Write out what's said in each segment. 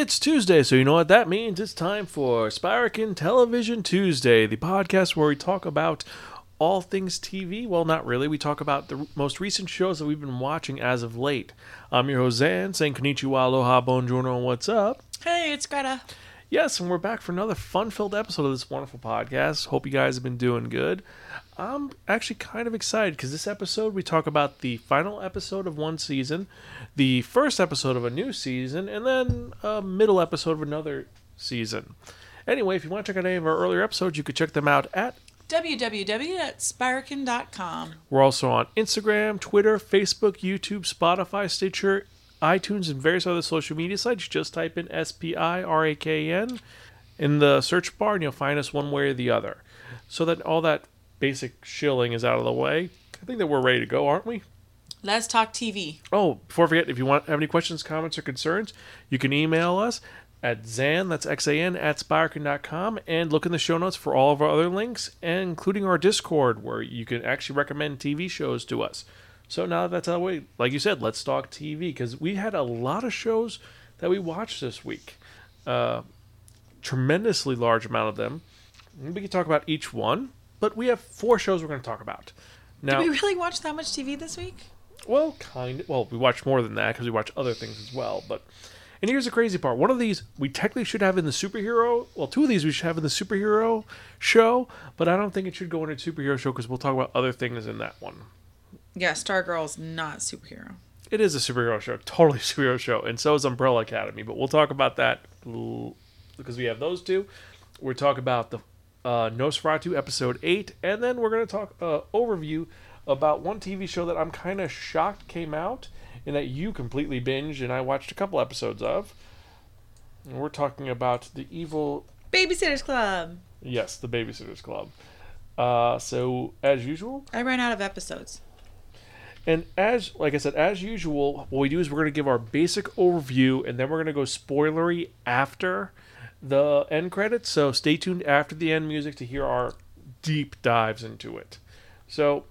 It's Tuesday, so you know what that means. It's time for Spirakin Television Tuesday, the podcast where we talk about all things TV. Well, not really. We talk about the most recent shows that we've been watching as of late. I'm your host, Hosan, saying konnichiwa, aloha, bonjourno, and what's up? Hey, it's Greta. Yes, and we're back for another fun-filled episode of this wonderful podcast. Hope you guys have been doing good. I'm actually kind of excited because this episode we talk about the final episode of one season, the first episode of a new season, and then a middle episode of another season. Anyway, if you want to check out any of our earlier episodes, you can check them out at www.spirakin.com. We're also on Instagram, Twitter, Facebook, YouTube, Spotify, Stitcher, iTunes, and various other social media sites. Just type in S P I R A K N in the search bar, and you'll find us one way or the other. So that all that basic shilling is out of the way, I think that we're ready to go, aren't we? Let's talk TV. Oh, before I forget, if you want have any questions, comments, or concerns, you can email us at Zan, that's X-A-N, at Spirakin.com, and look in the show notes for all of our other links, including our Discord, where you can actually recommend TV shows to us. So now that that's out of the way, like you said, let's talk TV, because we had a lot of shows that we watched this week. Uh, tremendously large amount of them. We can talk about each one, but we have four shows we're going to talk about. Now, Did we really watch that much TV this week? well, kind of. Well, we watch more than that because we watch other things as well. But and here's the crazy part: one of these we technically should have in the superhero. Well, two of these we should have in the superhero show, but I don't think it should go into superhero show because we'll talk about other things in that one. Yeah, Stargirl's not superhero. It is a superhero show, totally superhero show, and so is Umbrella Academy. But we'll talk about that l- because we have those two. We're talking about the uh, NOS4A2 episode eight, and then we're going to talk uh, overview about one TV show that I'm kind of shocked came out and that you completely binged and I watched a couple episodes of. And we're talking about the evil, Babysitters Club. yes, the Babysitters Club. Uh, so as usual, I ran out of episodes. And as like I said, as usual, what we do is we're gonna give our basic overview, and then we're gonna go spoilery after the end credits. So stay tuned after the end music to hear our deep dives into it. So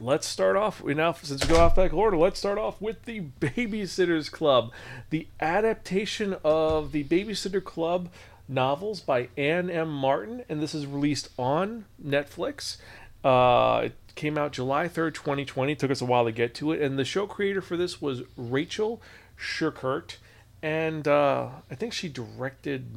let's start off. We now since we go off back order, let's start off with the Babysitters Club, the adaptation of the Babysitter Club novels by Anne M. Martin, and this is released on Netflix. Uh, it came out July 3rd, 2020. took us a while to get to it. And the show creator for this was Rachel Shukert. And uh, I think she directed.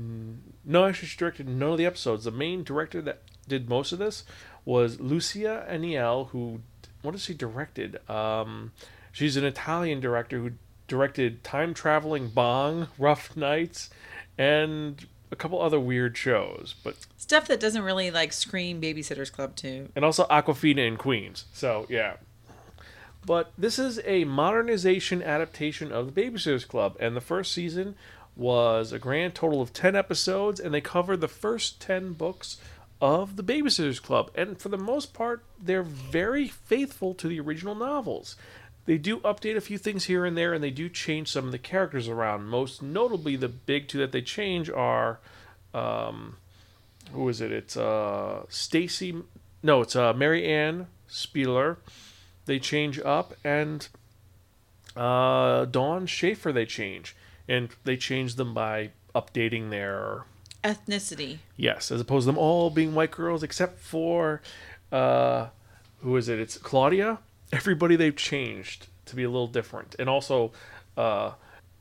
No, actually, she directed none of the episodes. The main director that did most of this was Lucia Aniello, who. What has she directed? Um, she's an Italian director who directed Time Traveling Bong, Rough Nights, and a couple other weird shows. But Stuff that doesn't really like scream Babysitters Club too. and also Awkwafina in Queens. So yeah. But this is a modernization adaptation of the Babysitters Club, and the first season was a grand total of ten episodes, and they covered the first ten books of the Babysitters Club. And for the most part, they're very faithful to the original novels. They do update a few things here and there, and they do change some of the characters around. Most notably, the big two that they change are, um, who is it? It's uh, Stacey. No, it's uh, Mary Anne Spieler. They change up, and uh, Dawn Schafer. They change, and they change them by updating their Ethnicity. Yes, as opposed to them all being white girls, except for uh, who is it? It's Claudia. Everybody they've changed to be a little different, and also uh,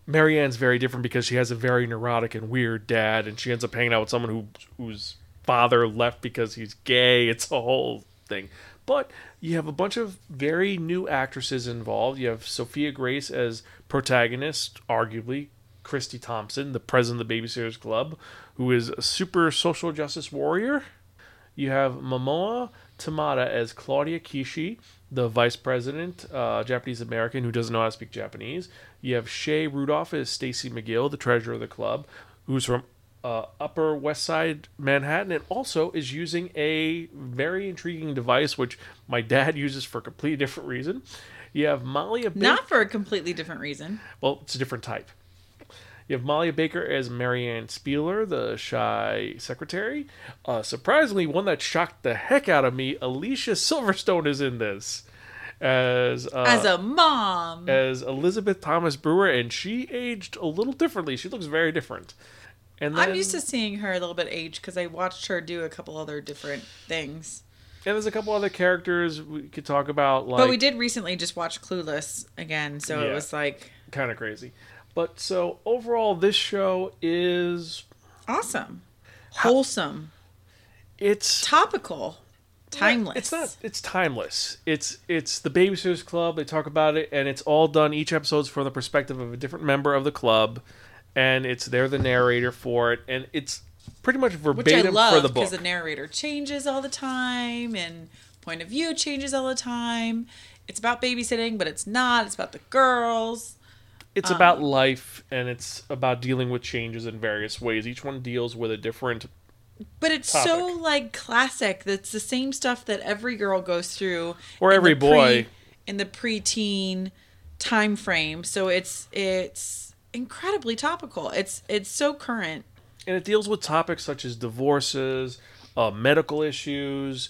Mary Anne's very different because she has a very neurotic and weird dad, and she ends up hanging out with someone who whose father left because he's gay. It's a whole thing. But you have a bunch of very new actresses involved. You have Sophia Grace as protagonist, arguably. Kristy Thompson, the president of the Babysitters Club, who is a super social justice warrior. You have Momona Tamada as Claudia Kishi, the vice president, uh, Japanese American who doesn't know how to speak Japanese. You have Shay Rudolph as Stacey McGill, the treasurer of the club, who's from uh, Upper West Side Manhattan, and also is using a very intriguing device which my dad uses for a completely different reason. You have Baker. Not for a completely different reason. Well, it's a different type. You have Malia Baker as Mary Anne Spieler, the shy secretary. Uh, surprisingly, one that shocked the heck out of me, Alicia Silverstone is in this as uh, As a mom. as Elizabeth Thomas Brewer, and she aged a little differently. She looks very different. And then, I'm used to seeing her a little bit aged because I watched her do a couple other different things. and there's a couple other characters we could talk about, like but we did recently just watch Clueless again, so Yeah. it was like kind of crazy. But so overall, this show is awesome, wholesome, it's topical, timeless. It's not. It's timeless. It's it's the Babysitters Club. They talk about it, and it's all done. Each episode's from the perspective of a different member of the club, and it's they're the narrator for it, and it's pretty much verbatim love for the book. because the narrator changes all the time and point of view changes all the time. It's about babysitting, but it's not. It's about the girls. It's um, about life, and it's about dealing with changes in various ways. Each one deals with a different. But it's so like classic. That's the same stuff that every girl goes through, Or every boy. in the preteen time frame. So it's it's incredibly topical. It's it's so current. And it deals with topics such as divorces, uh, medical issues,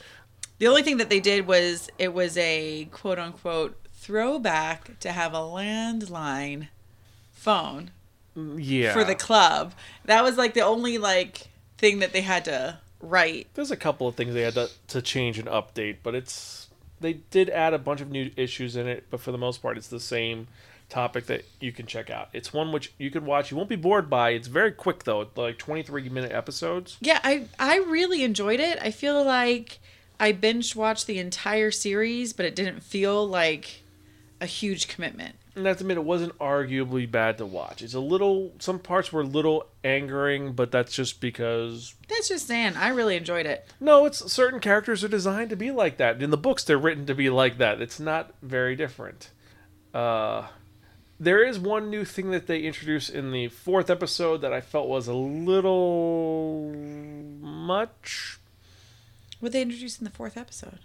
The only thing that they did was it was a quote unquote throwback to have a landline phone yeah. for the club. That was like the only like thing that they had to write. There's a couple of things they had to, to change and update, but it's they did add a bunch of new issues in it, but for the most part, it's the same topic that you can check out. It's one which you could watch. You won't be bored by. It's very quick though, like 23 minute episodes. Yeah, I I really enjoyed it. I feel like I binge watched the entire series, but it didn't feel like a huge commitment. And that's admit it wasn't arguably bad to watch. It's a little some parts were a little angering, but that's just because That's just saying, I really enjoyed it. no, it's certain characters are designed to be like that. In the books, they're written to be like that. It's not very different. Uh, there is one new thing that they introduced in the fourth episode that I felt was a little much. What they introduced in the fourth episode.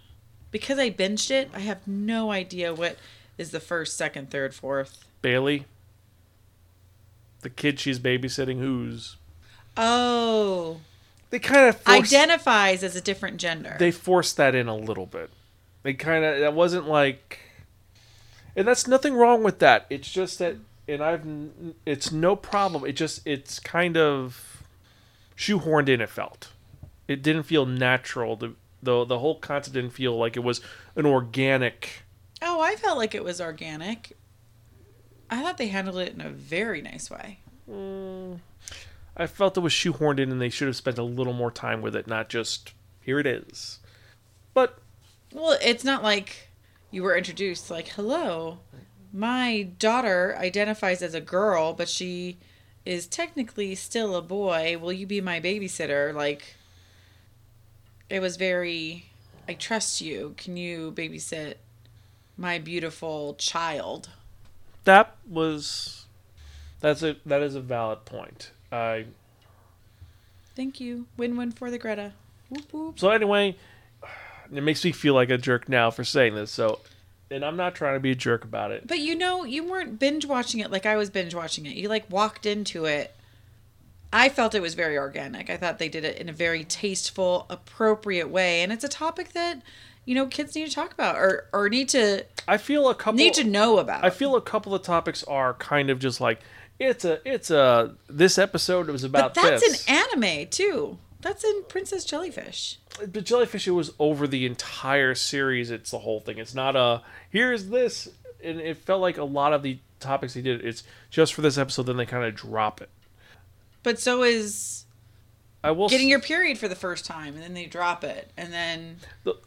Because I binged it, I have no idea what is the first, second, third, fourth. Bailey, the kid she's babysitting, who's Oh, they kind of forced, identifies as a different gender. they forced that in a little bit. They kind of that wasn't like, and that's nothing wrong with that. It's just that, and I've it's no problem. It just it's kind of shoehorned in. It felt it didn't feel natural. The the the whole concept didn't feel like it was an organic. Oh, I felt like it was organic. I thought they handled it in a very nice way. Mm, I felt it was shoehorned in, and they should have spent a little more time with it, not just here it is. But Well, it's not like you were introduced like, "Hello, my daughter identifies as a girl, but she is technically still a boy. Will you be my babysitter?" Like it was very I trust you. Can you babysit my beautiful child? that was that's a that is a valid point. I Thank you. Win-win for the Greta. Whoop, whoop. so anyway, it makes me feel like a jerk now for saying this. So, and I'm not trying to be a jerk about it. But you know, you weren't binge watching it like I was binge watching it. You like walked into it. I felt it was very organic. I thought they did it in a very tasteful, appropriate way, and it's a topic that you know kids need to talk about or or need to I feel a couple. need to know about. I feel a couple of topics are kind of just like it's a it's a this episode was about but that's this. an anime too. That's in Princess Jellyfish. but Jellyfish it was over the entire series. It's the whole thing. It's not a here's this, and it felt like a lot of the topics he did. It's just for this episode. Then they kind of drop it. But so is I will getting s- your period for the first time, and then they drop it, and then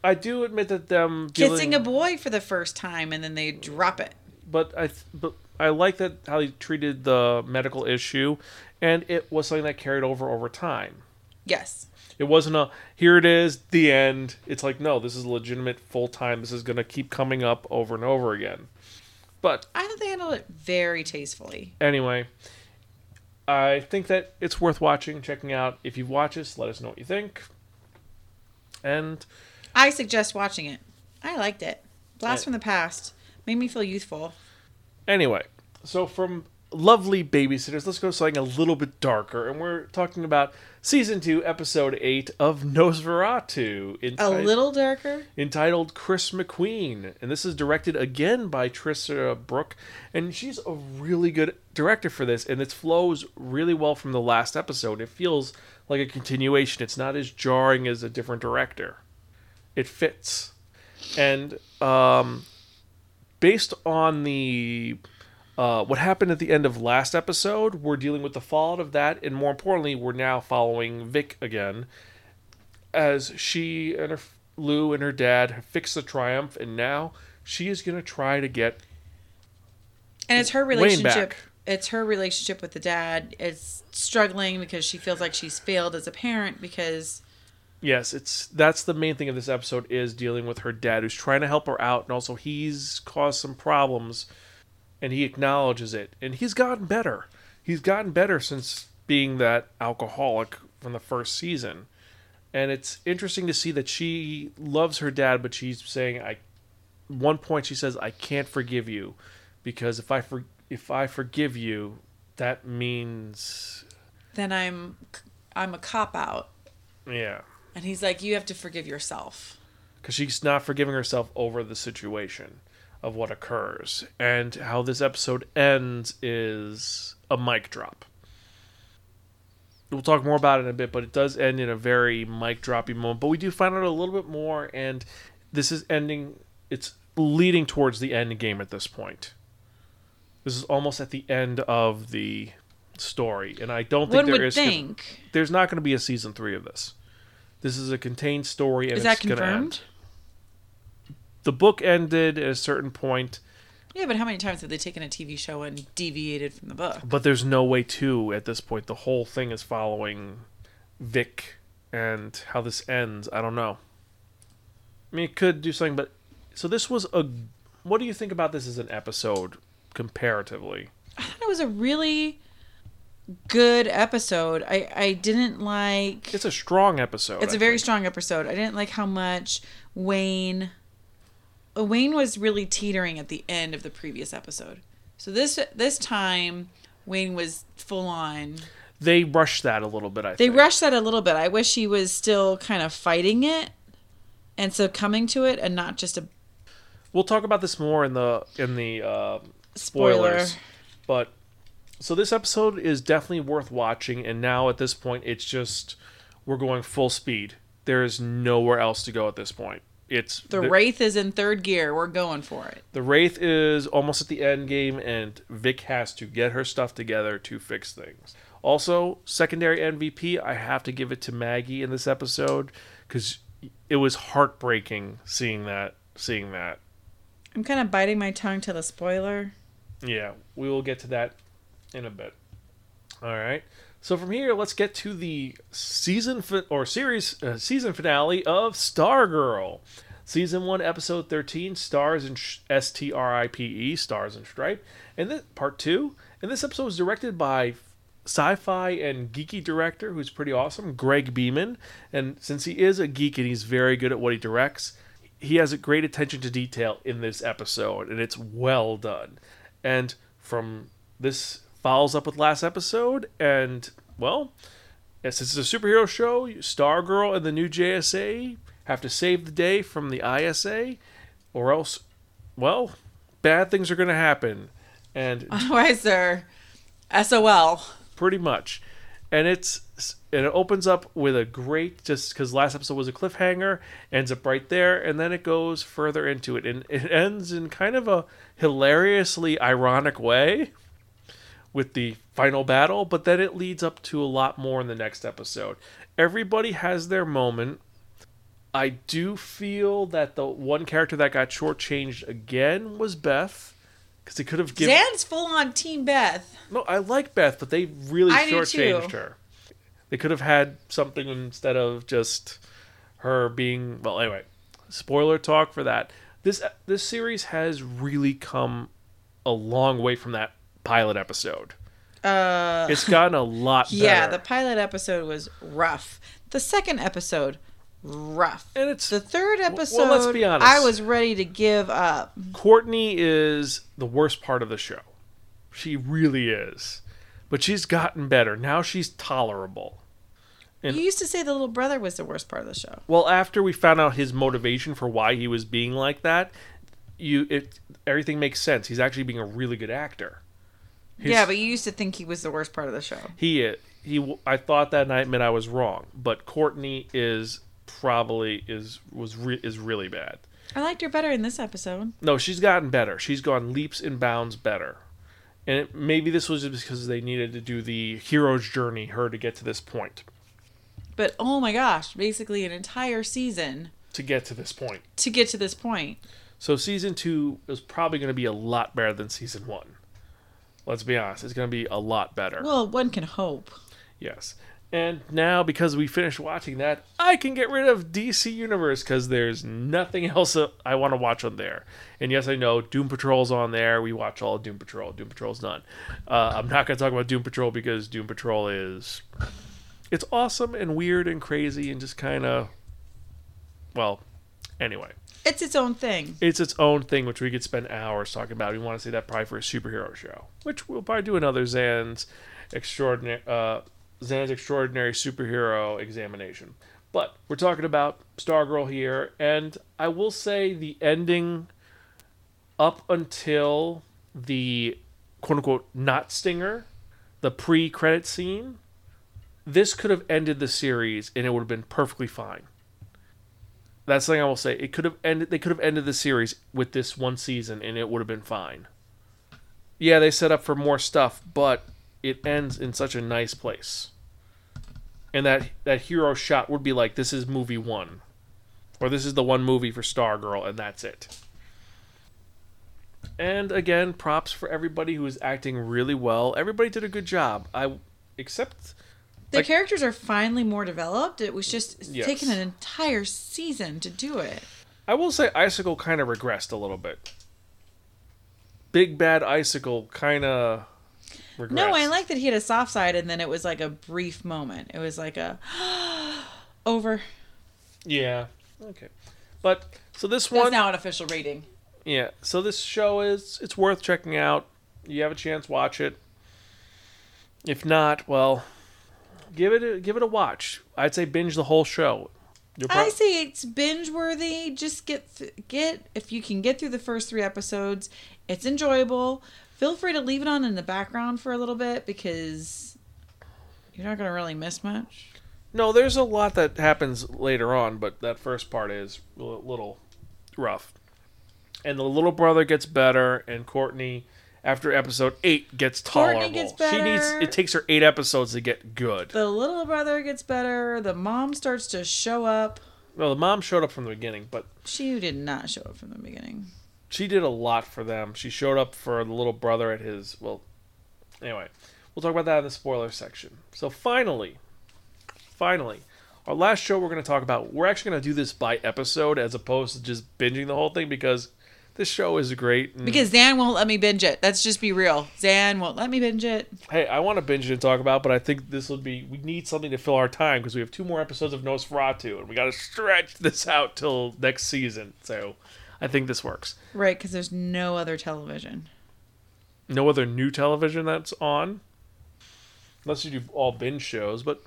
I do admit that them kissing a boy for the first time, and then they drop it. but I th- but I like that how he treated the medical issue, and it was something that carried over over time. Yes. It wasn't a here it is the end. It's like no, this is legitimate full time. This is gonna keep coming up over and over again. But I thought they handled it very tastefully. anyway, I think that it's worth watching, checking out. If you watch this, let us know what you think. And I suggest watching it. I liked it. Blast Yeah. from the past made me feel youthful. anyway, so from lovely babysitters, let's go something a little bit darker. And we're talking about season two, episode eight of NOS4A2. A little darker. entitled Chris McQueen. And this is directed again by Tricia Brock. And she's a really good director for this. And it flows really well from the last episode. It feels like a continuation. It's not as jarring as a different director. It fits. And um, based on the uh, what happened at the end of last episode, we're dealing with the fallout of that, and more importantly, we're now following Vic again, as she and her Lou and her dad have fixed the triumph, and now she is going to try to get And it's her relationship. It's her relationship with the dad. It's struggling because she feels like she's failed as a parent because Yes, it's that's the main thing of this episode is dealing with her dad who's trying to help her out and also he's caused some problems and he acknowledges it and he's gotten better. He's gotten better since being that alcoholic from the first season. And it's interesting to see that she loves her dad but she's saying I one point she says I can't forgive you because if I for, if I forgive you that means then I'm I'm a cop out. yeah And he's like, you have to forgive yourself. because she's not forgiving herself over the situation of what occurs. And how this episode ends is a mic drop. We'll talk more about it in a bit but it does end in a very mic droppy moment. But we do find out a little bit more and this is ending it's leading towards the end game at this point. This is almost at the end of the story and i don't think One there is think. there's not going to be a season three of this. This is a contained story and Is it's that going to end. confirmed? The book ended at a certain point, Yeah, but how many times have they taken a TV show and deviated from the book? but there's no way to at this point. The whole thing is following Vic and how this ends. I don't know. I mean, it could do something, but so this was a. What do you think about this as an episode comparatively? I thought it was a really good episode. I I didn't like. It's a strong episode. It's I a very think. strong episode. I didn't like how much Wayne Wayne was really teetering at the end of the previous episode. So this this time Wayne was full on. They rushed that a little bit. I They think. rushed that a little bit. I wish he was still kind of fighting it and succumbing to it and not just a We'll talk about this more in the in the uh, spoiler. spoilers. But so this episode is definitely worth watching, and now at this point, it's just we're going full speed. There is nowhere else to go at this point. It's The Wraith is in third gear. We're going for it. the wraith is almost at the end game, and Vic has to get her stuff together to fix things. Also, secondary MVP, I have to give it to Maggie in this episode because it was heartbreaking seeing that. Seeing that. I'm kind of biting my tongue to the spoiler. Yeah, we will get to that in a bit. All right. So from here, let's get to the season fi- or series uh, season finale of Stargirl. Season 1, episode 13, Stars and Sh- S T R I P E, Stars and Stripe. And then part 2. And this episode was directed by sci-fi and geeky director who's pretty awesome, Greg Beeman. And since he is a geek and he's very good at what he directs, he has a great attention to detail in this episode and it's well done. And from this follows up with last episode and well, since it's a superhero show, Stargirl and the new JSA have to save the day from the ISA or else well, bad things are going to happen. And Otherwise, they're SOL. pretty much and it's and it opens up with a great just because last episode was a cliffhanger ends up right there and then it goes further into it and it ends in kind of a hilariously ironic way with the final battle but then it leads up to a lot more in the next episode everybody has their moment i do feel that the one character that got shortchanged again was beth because they could have given Zan's full on Team Beth. no, I like Beth, but they really I shortchanged her. They could have had something instead of just her being well. Anyway, spoiler talk for that. This this series has really come a long way from that pilot episode. Uh, It's gotten a lot better. yeah, the pilot episode was rough. The second episode, rough. and it's The third well, episode, let's be honest. I was ready to give up. Courtney is the worst part of the show. She really is. But she's gotten better. Now she's tolerable. And- you used to say the little brother was the worst part of the show. Well, after we found out his motivation for why he was being like that, you it everything makes sense. He's actually being a really good actor. His- yeah, but you used to think he was the worst part of the show. he uh, he I thought that night meant I was wrong, but Courtney is probably is was re, is really bad. I liked her better in this episode. No, she's gotten better. She's gone leaps and bounds better. And it, maybe this was just because they needed to do the hero's journey, her to get to this point, But oh my gosh, basically an entire season to get to this point. to get to this point. So season two is probably going to be a lot better than season one. Let's be honest, it's going to be a lot better. Well, one can hope. Yes. And now, because we finished watching that, I can get rid of DC Universe because there's nothing else I want to watch on there. And yes, I know Doom Patrol's on there. We watch all of Doom Patrol. Doom Patrol's done. Uh, I'm not going to talk about Doom Patrol because Doom Patrol is. It's awesome and weird and crazy and just kind of. Well, anyway. It's its own thing. It's its own thing, which we could spend hours talking about. We want to see that probably for a superhero show, which we'll probably do another Zan's extraordinary, uh, Zan's extraordinary superhero examination. But we're talking about Stargirl here, and I will say the ending up until the quote unquote not stinger, the pre credit scene, this could have ended the series and it would have been perfectly fine. That's the thing I will say. It could have ended. They could have ended the series with this one season, and it would have been fine. Yeah, they set up for more stuff, but it ends in such a nice place. And that that hero shot would be like, "This is movie one," or "This is the one movie for Stargirl," and that's it. And again, props for everybody who is acting really well. Everybody did a good job. I, except The Like- characters are finally more developed. It was just Yes. taken an entire season to do it. I will say Icicle kind of regressed a little bit. Big Bad Icicle kind of regressed. No, I like that he had a soft side and then it was like a brief moment. It was like a over. Yeah. Okay. But so this That's one, now an official rating. yeah. So this show is it's worth checking out. You have a chance, watch it. If not, well, give it a, give it a watch. I'd say binge the whole show. You'll I say it's binge worthy. Just get th- get if you can get through the first three episodes, it's enjoyable. Feel free to leave it on in the background for a little bit because you're not gonna really miss much. No, there's a lot that happens later on, but that first part is a little rough. And the little brother gets better, and Courtney, after episode eight, gets Courtney tolerable. gets She needs. It takes her eight episodes to get good. The little brother gets better. The mom starts to show up. well, the mom showed up from the beginning, but She did not show up from the beginning. she did a lot for them. She showed up for the little brother at his. Well, anyway, we'll talk about that in the spoiler section. So finally, finally, our last show we're going to talk about. We're actually going to do this by episode as opposed to just binging the whole thing because this show is great. and- Because Zan won't let me binge it. Let's just be real. Zan won't let me binge it. hey, I want to binge it and talk about, but I think this would be. We need something to fill our time because we have two more episodes of NOS4A2, and we got to stretch this out till next season. So, I think this works. Right, because there's no other television. No other new television that's on, unless you do all binge shows. But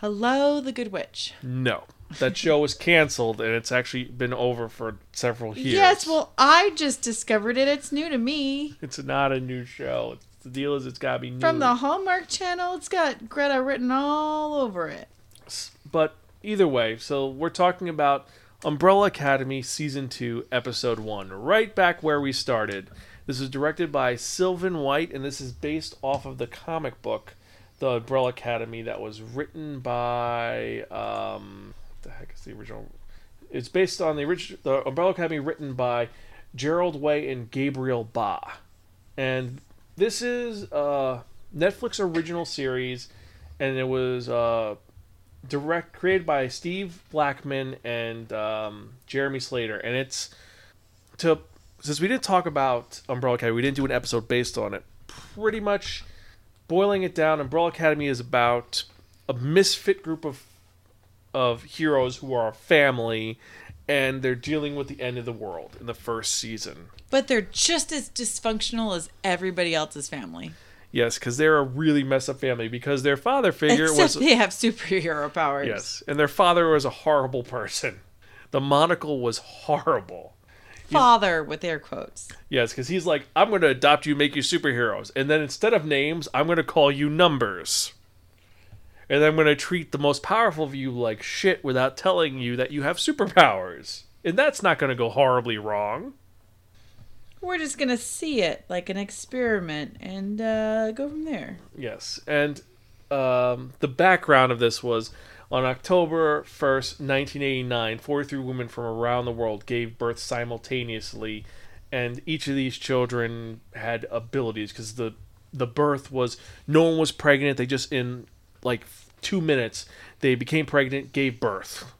Hello, the Good Witch. no, that show was canceled, and it's actually been over for several years. Yes, well, I just discovered it. It's new to me. it's not a new show. The deal is, it's got to be new. From the Hallmark Channel, it's got Greta written all over it. But either way, so we're talking about Umbrella Academy Season 2, Episode 1, right back where we started. This is directed by Sylvain White, and this is based off of the comic book, The Umbrella Academy, that was written by. Um, the heck is the original? It's based on the original. The Umbrella Academy written by Gerard Way and Gabriel Ba. And this is a Netflix original series, and it was. Uh, direct created by Steve Blackman and um, Jeremy Slater, and it's to since we didn't talk about Umbrella Academy, we didn't do an episode based on it. Pretty much boiling it down, Umbrella Academy is about a misfit group of of heroes who are a family, and they're dealing with the end of the world in the first season. But they're just as dysfunctional as everybody else's family. Yes, because they're a really messed up family because their father figure Except was they have superhero powers. yes, and their father was a horrible person. The monocle was horrible. Father with air quotes. Yes, because he's like, I'm going to adopt you, make you superheroes, and then instead of names, I'm going to call you numbers. And I'm going to treat the most powerful of you like shit without telling you that you have superpowers. And that's not going to go horribly wrong. We're just gonna see it like an experiment and uh, go from there. Yes, and um, the background of this was on October 1st, 1989, 43 women from around the world gave birth simultaneously, and each of these children had abilities because the the birth was no one was pregnant. They just in like two minutes they became pregnant, gave birth.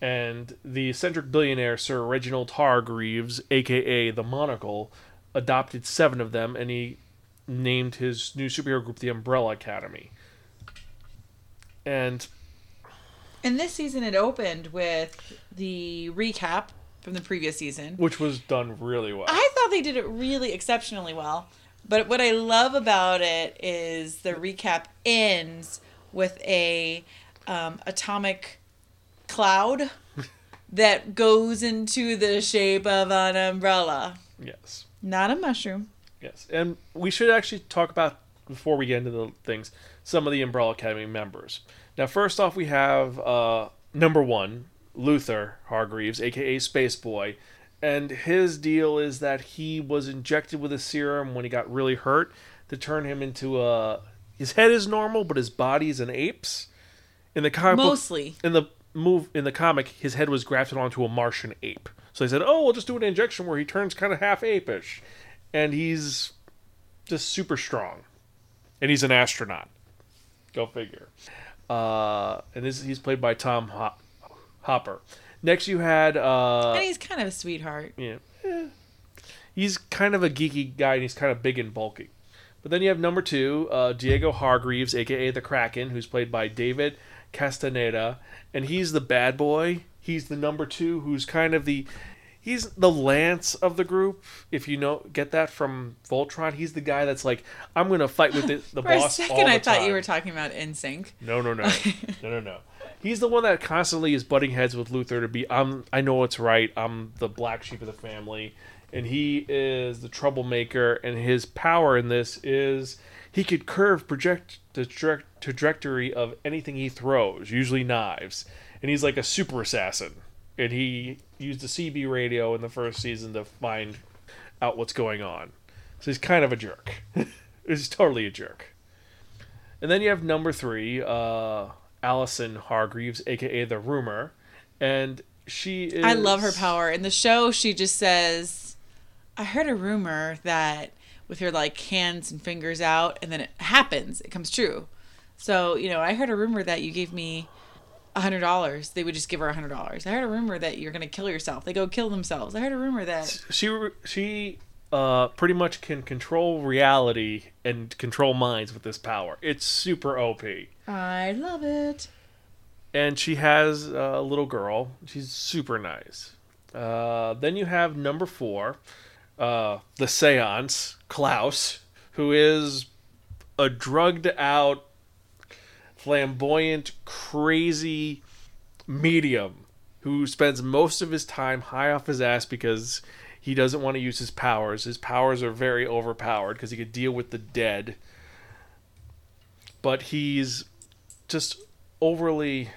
And the eccentric billionaire Sir Reginald Hargreeves, aka the Monocle, adopted seven of them, and he named his new superhero group the Umbrella Academy. And And this season it opened with the recap from the previous season. which was done really well. I thought they did it really exceptionally well. But what I love about it is the recap ends with a um, atomic cloud that goes into the shape of an umbrella, yes. not a mushroom. Yes. And we should actually talk about before we get into the things some of the Umbrella Academy members. Now, first off, we have uh, number one, Luther Hargreaves, aka Space Boy, and his deal is that he was injected with a serum when he got really hurt to turn him into a. His head is normal, but his body is an ape's. In the comic Mostly. in the move in the comic, his head was grafted onto a Martian ape. So they said, "Oh, we'll just do an injection where he turns kind of half apish," and he's just super strong, and he's an astronaut. Go figure. Uh, and this he's played by Tom Hop- Hopper. Next, you had uh, and he's kind of a sweetheart. yeah, eh. he's kind of a geeky guy, and he's kind of big and bulky. But then you have number two, uh, Diego Hargreeves, aka the Kraken, who's played by David Castaneda, and he's the bad boy. He's the number two, who's kind of the he's the Lance of the group. If you know, get that from Voltron, he's the guy that's like, I'm gonna fight with the, the For boss. a all second, I thought you were talking about NSYNC. No, no, no, no, no, no. He's the one that constantly is butting heads with Luther to be. I'm. I know what's right. I'm the black sheep of the family, and he is the troublemaker. And his power in this is he could curve project the tra- trajectory of anything he throws, usually knives. And he's like a super assassin. And he used the CB radio in the first season to find out what's going on. So he's kind of a jerk. he's totally a jerk. And then you have number three, uh, Allison Hargreeves, aka the Rumor, and she is. I love her power. In the show, she just says, I heard a rumor that with her like hands and fingers out, and then it happens, it comes true. So, you know, I heard a rumor that you gave me a hundred dollars. They would just give her a hundred dollars. I heard a rumor that you're gonna kill yourself. They go kill themselves. I heard a rumor that She she uh, pretty much can control reality and control minds with this power. It's super OP. I love it. and she has a little girl. She's super nice. Uh, then you have number four, uh, the Seance, Klaus, who is a drugged out, flamboyant, crazy medium who spends most of his time high off his ass because he doesn't want to use his powers. His powers are very overpowered because he could deal with the dead. But he's just overly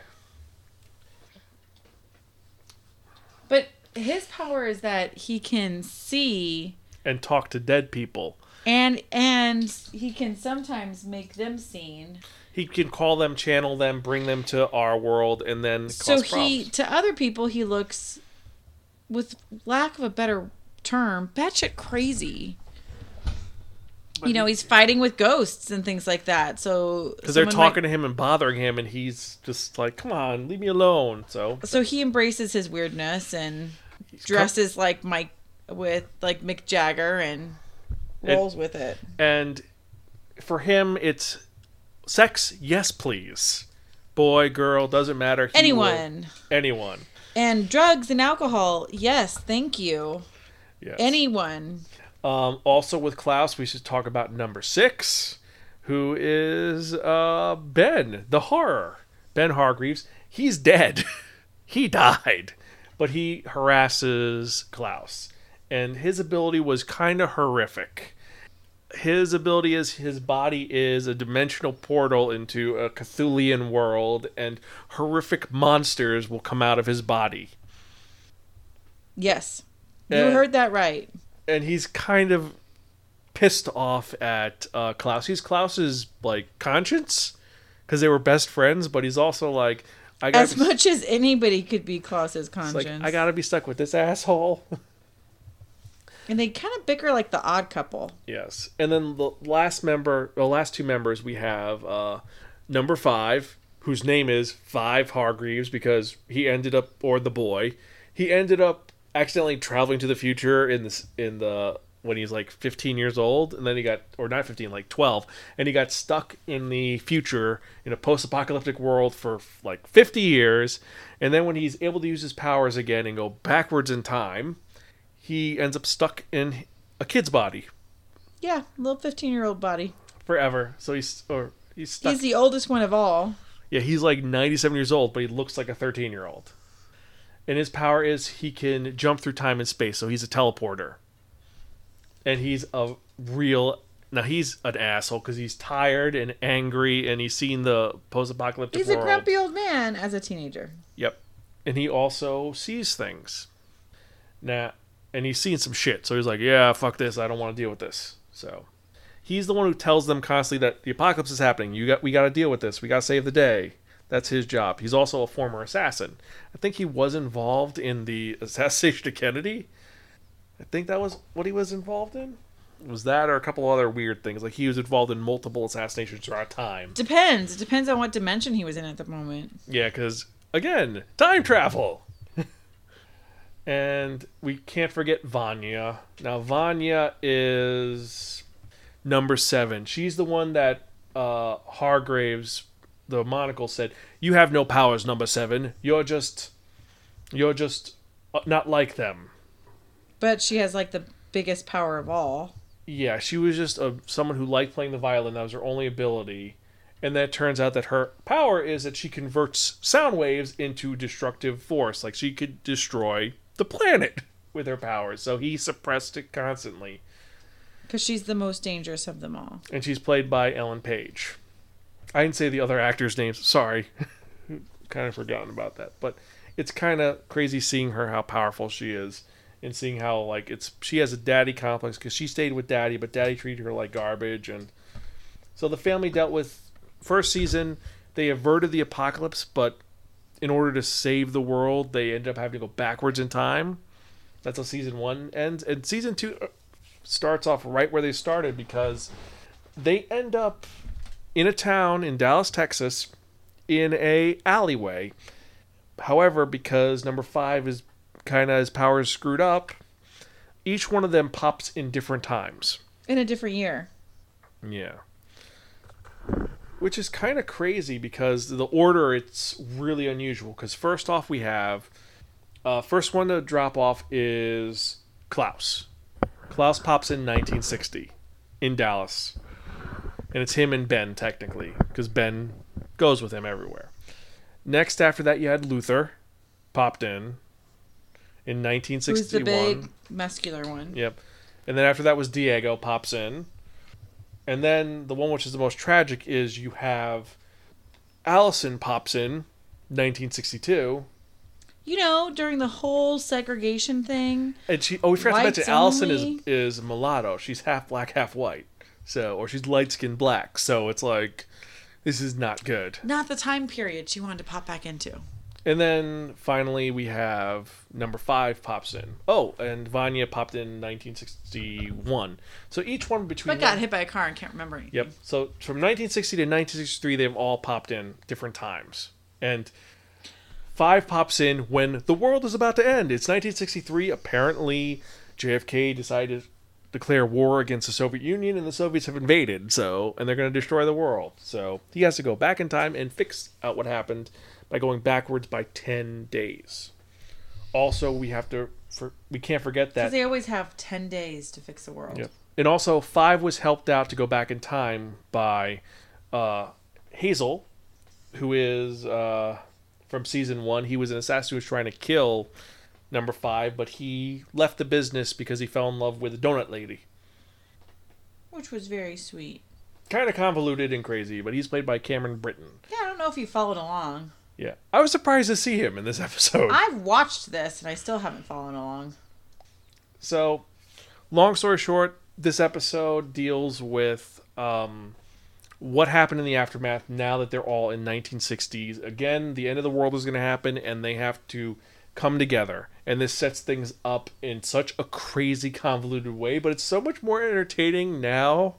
But his power is that he can see and talk to dead people. and and he can sometimes make them seen. He can call them, channel them, bring them to our world, and then so he problems. to other people he looks with lack of a better term batshit crazy you know he's fighting with ghosts and things like that so because they're someone might- talking to him and bothering him, and he's just like, "Come on, leave me alone." So so he embraces his weirdness and dresses like mike with like mick jagger and And- rolls with it and for him, it's sex. Yes, please. Boy, girl, doesn't matter. He will- anyone anyone. And drugs and alcohol. Yes, thank you. Yes. Anyone. Um, also with Klaus, we should talk about number six, who is uh, Ben, the horror. Ben Hargreeves. He's dead. he died, but he harasses Klaus, and his ability was kind of horrific. His ability is his body is a dimensional portal into a Cthulian world, and horrific monsters will come out of his body. Yes. You heard that right. and he's kind of pissed off at uh, Klaus. He's Klaus's like conscience because they were best friends, but he's also like, I got As much as anybody could be Klaus's conscience. like I gotta be stuck with this asshole. and they kind of bicker like the odd couple. yes, and then the last member, the last two members, we have uh, number five, whose name is Five Hargreeves because he ended up, or the boy, he ended up accidentally traveling to the future in this in the when he's like 15 years old and then he got or not 15 like 12 and he got stuck in the future in a post-apocalyptic world for like 50 years and then when he's able to use his powers again and go backwards in time he ends up stuck in a kid's body Yeah, a little 15 year old body. forever so he's or he's stuck He's the oldest one of all. Yeah, he's like 97 years old, but he looks like a 13 year old. And his power is he can jump through time and space, so he's a teleporter. And he's a real. Now he's an asshole because he's tired and angry, and he's seen the post-apocalyptic He's world. a grumpy old man as a teenager. Yep, and he also sees things. Now, and he's seen some shit, so he's like, "Yeah, fuck this. I don't want to deal with this." So, he's the one who tells them constantly that the apocalypse is happening. You got, we got to deal with this. We got to save the day. That's his job. He's also a former assassin. I think he was involved in the assassination of Kennedy. I think that was what he was involved in. Was that or a couple other weird things? Like he was involved in multiple assassinations throughout time. Depends. It depends on what dimension he was in at the moment. Yeah, because again, time travel. And we can't forget Vanya. Now, Vanya is number seven. She's the one that uh, Hargreeves, the monocle, said, "You have no powers, number seven. You're just, you're just uh, not like them." But she has like the biggest power of all. Yeah, she was just a someone who liked playing the violin. That was her only ability. And then it turns out that her power is that she converts sound waves into destructive force. Like she could destroy the planet with her powers. So he suppressed it constantly. Because she's the most dangerous of them all. And she's played by Ellen Page. I didn't say the other actors' names. Sorry. kind of forgotten about that. But it's kind of crazy seeing her how powerful she is and seeing how like it's she has a daddy complex because she stayed with daddy but daddy treated her like garbage and so the family dealt with first season they averted the apocalypse but in order to save the world they end up having to go backwards in time. That's how season one ends. And season two uh, starts off right where they started because they end up in a town in dallas texas in a alleyway. However because number five is kind of his powers screwed up each one of them pops in different times. In a different year. yeah which is kind of crazy because the order it's really unusual because first off we have uh, first one to drop off is klaus klaus pops in 1960 in dallas and it's him and ben technically because ben goes with him everywhere next after that you had luther popped in in 1961. Who's the 1961 big muscular one? Yep. And then after that was Diego pops in. And then the one which is the most tragic is you have Allison pops in 1962. You know, during the whole segregation thing, And she oh we forgot to mention Allison is is mulatto. She's half black, half white. So or she's light skinned black. So it's like this is not good. not the time period she wanted to pop back into. And then finally we have number five pops in. Oh, and Vanya popped in 1961. So each one between But got hit by a car and can't remember anything. Yep. So from 1960 to 1963, they've all popped in different times, and five pops in when the world is about to end. It's 1963. Apparently, JFK decided to declare war against the Soviet Union, and the Soviets have invaded. So, and they're going to destroy the world. So he has to go back in time and fix out what happened by going backwards by 10 days. also we have to for we can't forget Because that they always have 10 days to fix the world. Yep. And also, Five was helped out to go back in time by uh, Hazel, who is uh, from season one. He was an assassin who was trying to kill number five, but he left the business because he fell in love with a donut lady. Which was very sweet. Kind of convoluted and crazy, but he's played by Cameron Britton. Yeah, I don't know if you followed along. Yeah. I was surprised to see him in this episode. I've watched this and I still haven't fallen along. So, long story short, this episode deals with um, what happened in the aftermath now that they're all in 1960s. Again, the end of the world is going to happen, and they have to come together. And this sets things up in such a crazy, convoluted way, but it's so much more entertaining now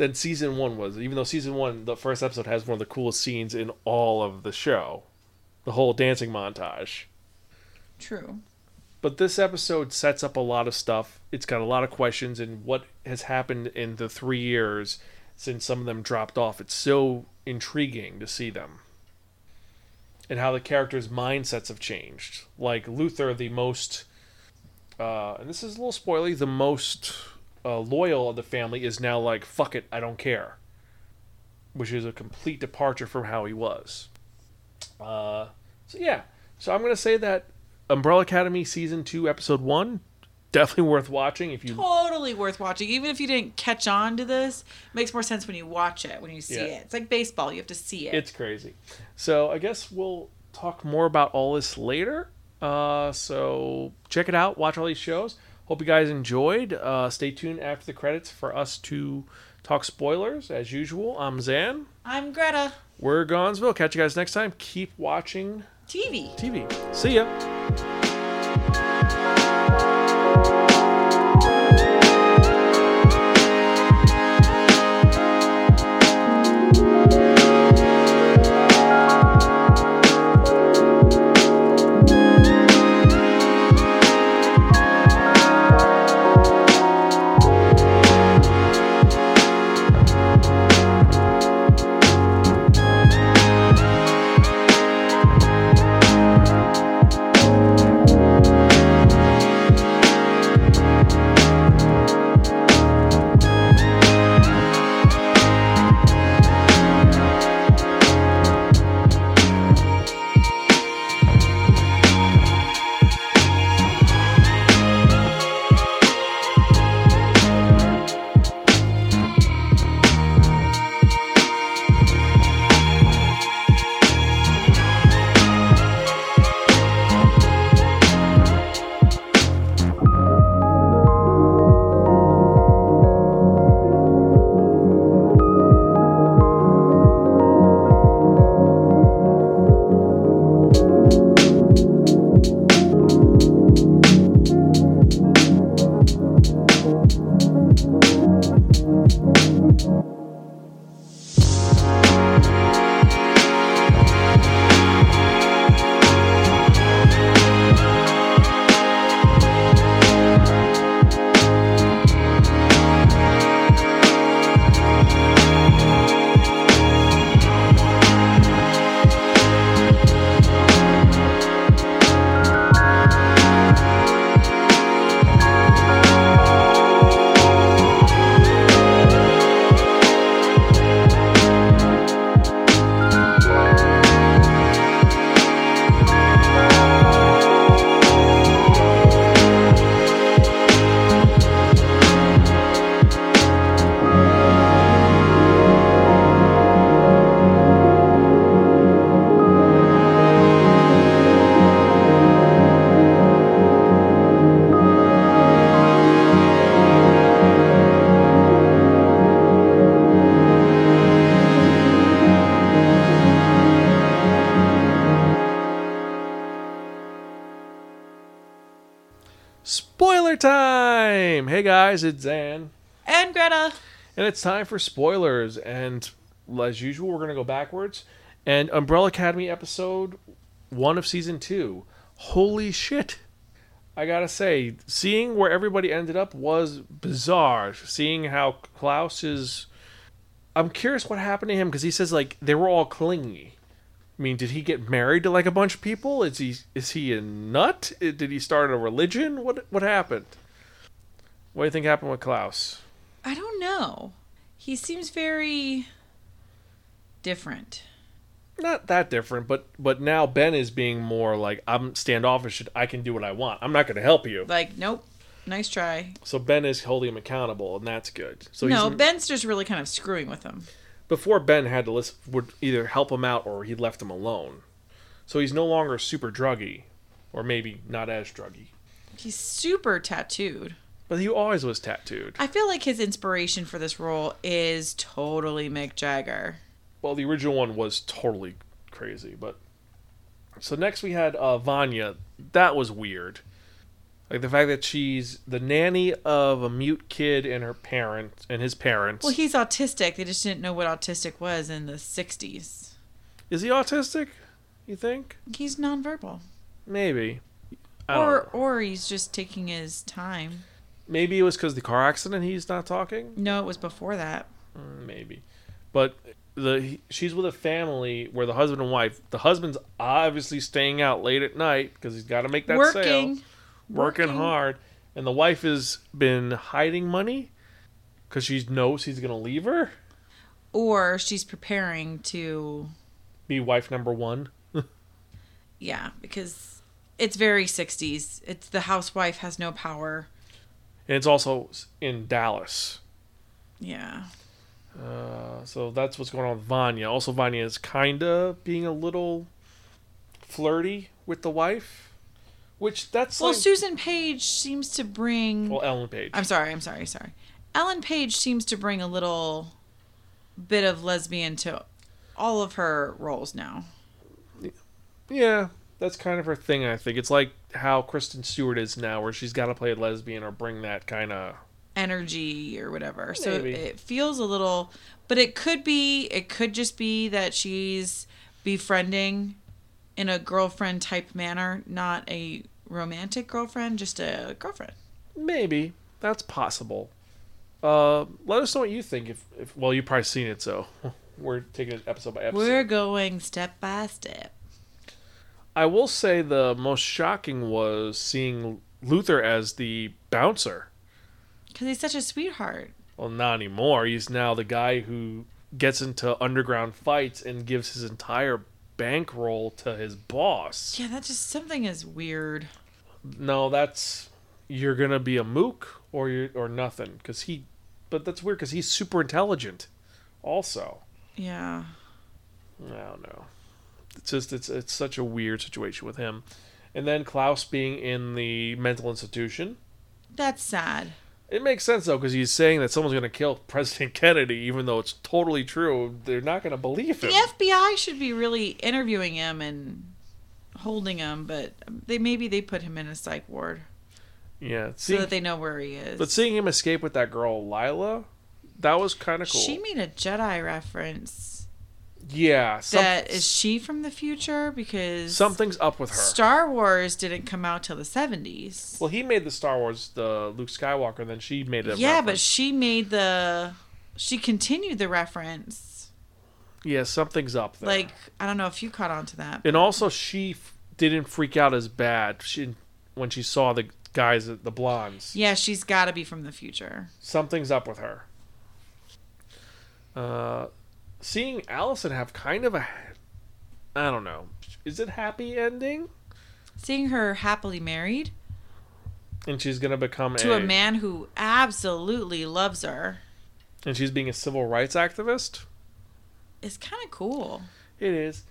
than season one was. Even though season one, the first episode, has one of the coolest scenes in all of the show the whole dancing montage. True. But this episode sets up a lot of stuff. It's got a lot of questions and what has happened in the three years since some of them dropped off. It's so intriguing to see them. And how the characters' mindsets have changed. Like Luther, the most, uh, and this is a little spoilery, the most uh, loyal of the family is now like, fuck it, I don't care. Which is a complete departure from how he was. Uh, so yeah, so I'm gonna say that Umbrella Academy season two, episode one, definitely worth watching if you. Totally worth watching. Even if you didn't catch on to this, it makes more sense when you watch it, when you see Yeah. it. It's like baseball, you have to see it. It's crazy. So I guess we'll talk more about all this later. Uh, so check it out. Watch all these shows. Hope you guys enjoyed. Uh, stay tuned after the credits for us to talk spoilers as usual. I'm Zan. I'm Greta. We're Gonzville. Catch you guys next time. Keep watching TV. TV. See ya. Guys, it's Zan. And Greta. And it's time for spoilers. And as usual, we're going to go backwards. And Umbrella Academy episode one of season two. Holy shit. I gotta say, seeing where everybody ended up was bizarre. Seeing how Klaus is. I'm curious what happened to him because he says, like, they were all clingy. I mean, did he get married to like a bunch of people? Is he is he a nut? Did he start a religion? What what happened? What do you think happened with Klaus? I don't know. He seems very different. Not that different, but but now Ben is being more like I'm standoffish. I can do what I want. I'm not going to help you. Like, nope. Nice try. So Ben is holding him accountable, and that's good. So no, Ben's just really kind of screwing with him. before Ben had to listen, would either help him out or he left him alone. So he's no longer super druggy, or maybe not as druggy. He's super tattooed. But he always was tattooed. I feel like his inspiration for this role is totally Mick Jagger. Well, the original one was totally crazy, but so next we had uh, Vanya. That was weird. Like the fact that she's the nanny of a mute kid and her parents and his parents. Well, he's autistic. They just didn't know what autistic was in the 60s. Is he autistic? You think? He's nonverbal. Maybe. I Or or he's just taking his time. Maybe it was because the car accident he's not talking. No, it was before that. Mm, Maybe, but the he- she's with a family where the husband and wife. The husband's obviously staying out late at night because he's got to make that sale. Working. working, Working. hard, and the wife has been hiding money because she knows he's gonna leave her. Or she's preparing to Be wife number one. yeah, because it's very 60s. It's the housewife has no power. And it's also in Dallas. Yeah. Uh, so that's what's going on with Vanya. Also, Vanya is kinda being a little flirty with the wife, which that's Well, like, Susan Page seems to bring well Ellen Page. I'm sorry, I'm sorry, sorry. Ellen Page seems to bring a little bit of lesbian to all of her roles now. Yeah, that's kind of her thing. I think it's like how Kristen Stewart is now, where she's got to play a lesbian or bring that kind of. energy or whatever. So Maybe. it feels a little, but it could be, it could just be that she's befriending in a girlfriend type manner, not a romantic girlfriend, just a girlfriend. Maybe that's possible. Uh, let us know what you think. If, if well, you've probably seen it, so we're taking it episode by episode. We're going step by step. I will say the most shocking was seeing Luther as the bouncer. Because he's such a sweetheart. Well, not anymore. He's now the guy who gets into underground fights and gives his entire bankroll to his boss. Yeah, that just something is weird. No, that's you're gonna be a mook or you or nothing. Because he, but that's weird because he's super intelligent. Also, Yeah. I don't know. It's just it's it's such a weird situation with him, and then Klaus being in the mental institution. That's sad. It makes sense though because he's saying that someone's gonna kill President Kennedy, even though it's totally true. They're not gonna believe him. The. FBI should be really interviewing him and holding him, but they maybe they put him in a psych ward Yeah, so that they know where he is. but seeing him escape with that girl Lila, that was kind of cool. She made a Jedi reference. Yeah, some, that is she from the future because something's up with her. Star Wars didn't come out till the seventies. well, he made the Star Wars, the Luke Skywalker, then she made it. yeah, but she made the she continued the reference. yeah, something's up there. Like I don't know if you caught on to that. and also she f- didn't freak out as bad she when she saw the guys, the blondes. Yeah, she's got to be from the future. Something's up with her. Uh, seeing Allison have kind of a, I don't know, is it happy ending? Seeing her happily married And she's gonna become to a man who absolutely loves her and she's being a civil rights activist. is kind of cool. It is.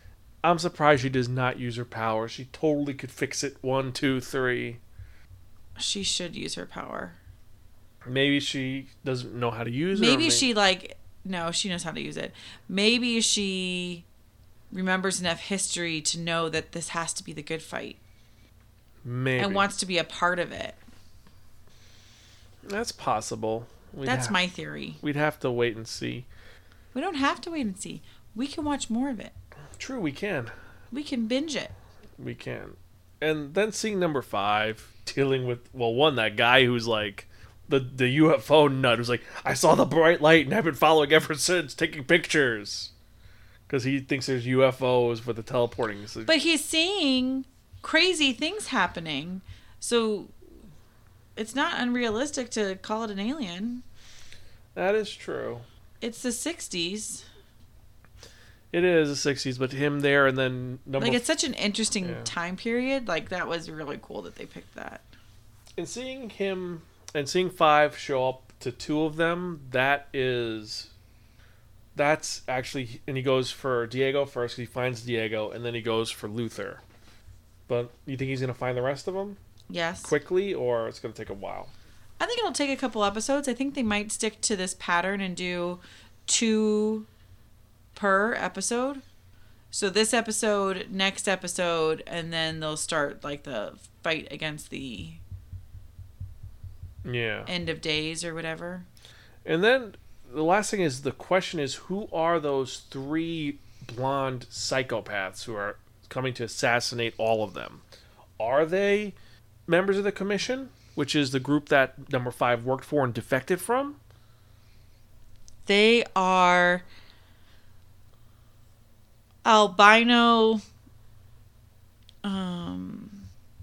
I'm surprised she does not use her power. She totally could fix it. One, two, three. She should use her power. Maybe she doesn't know how to use it. Maybe she like no, she knows how to use it. Maybe she remembers enough history to know that this has to be the good fight maybe and wants to be a part of it. that's possible. We'd That's ha- my theory. We'd have to wait and see. We don't have to wait and see. We can watch more of it. True, we can. We can binge it. We can. And then seeing number five, dealing with well, one that guy who's like the the UFO nut who's like, I saw the bright light and I've been following ever since, taking pictures. because he thinks there's UFOs with the teleporting. So But he's seeing crazy things happening. So it's not unrealistic to call it an alien. that is true. It's the 60s. It is the '60s, but him there and then number Like it's such an interesting Yeah. time period. Like that was really cool that they picked that. and seeing him and seeing five show up to two of them that is that's actually and he goes for diego first he finds diego and then he goes for luther but you think he's going to find the rest of them Yes. quickly or it's going to take a while I think it'll take a couple episodes. I think they might stick to this pattern and do two per episode. So this episode, next episode, and then they'll start like the fight against the yeah end of days or whatever. and then the last thing is the question is who are those three blonde psychopaths who are coming to assassinate all of them are they members of the commission which is the group that number five worked for and defected from They are albino um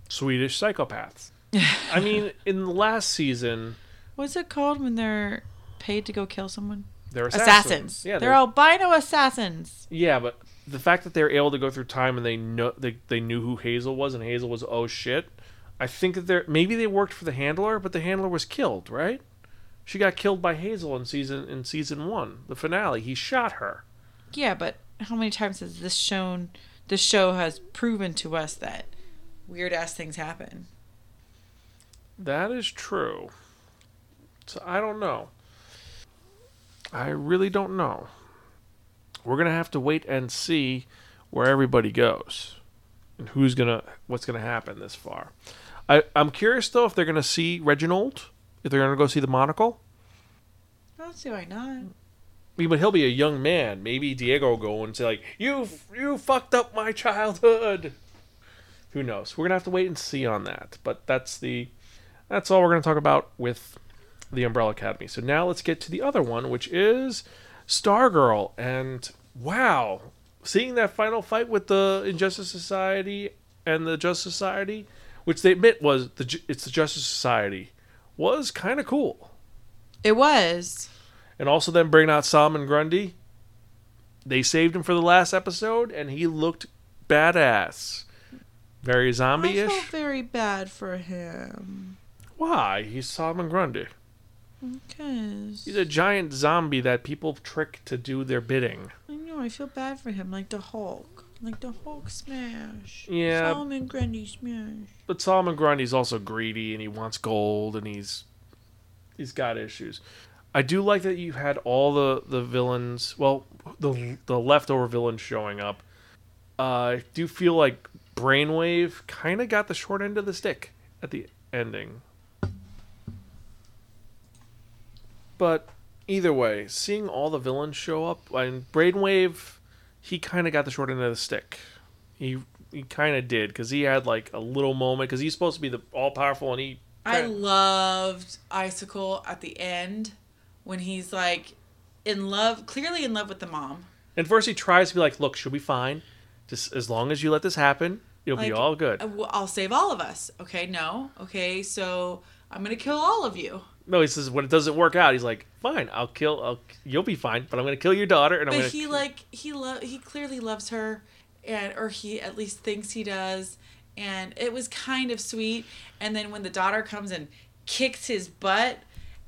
Swedish psychopaths. I mean, in the last season, what's it called when they're paid to go kill someone? they're assassins. Assassins. Yeah, they're they're, albino assassins. yeah, but the fact that they're able to go through time and they know they, they knew who Hazel was and Hazel was oh shit. I think that they're maybe they worked for the handler, but the handler was killed, right? She got killed by Hazel in season in season one, the finale. He shot her. Yeah, but how many times has this shown this show has proven to us that weird ass things happen? That is true. So I don't know. I really don't know. We're gonna have to wait and see where everybody goes and who's gonna what's gonna happen this far. I, I'm curious though if they're gonna see Reginald, if they're gonna go see the monocle. I don't see why not. I mean, but he'll be a young man. Maybe Diego will go and say like, "You you fucked up my childhood." Who knows? We're gonna have to wait and see on that. But that's the that's all we're gonna talk about with the Umbrella Academy. So now let's get to the other one, which is Stargirl. And wow, seeing that final fight with the Injustice Society and the Justice Society, which they admit was the it's the Justice Society, was kind of cool It was. and also then bringing out Solomon Grundy. They saved him for the last episode, and he looked badass. Very zombie-ish. I felt very bad for him. Why? He's Solomon Grundy. Because He's a giant zombie that people trick to do their bidding. I know I feel bad for him, like the Hulk, like the Hulk smash. Yeah. Solomon Grundy smash. But Solomon Grundy's also greedy, and he wants gold, and he's he's got issues. I do like that you had all the the villains. Well, the the leftover villains showing up. Uh, I do feel like Brainwave kind of got the short end of the stick at the ending. But either way, seeing all the villains show up, and Brainwave, he kind of got the short end of the stick. He he kind of did because he had like a little moment because he's supposed to be the all powerful, and he I loved Icicle at the end when he's like in love, clearly in love with the mom. and first he tries to be like, "Look, she'll be fine. Just as long as you let this happen, it'll be all good." Uh, I'll save all of us. Okay, no. Okay, so I'm gonna kill all of you. No, he says when it doesn't work out, he's like, "Fine, I'll kill. I'll, you'll be fine, but I'm gonna kill your daughter." And I'm But gonna. he like he lo- he clearly loves her, and or he at least thinks he does, and it was kind of sweet. And then when the daughter comes and kicks his butt,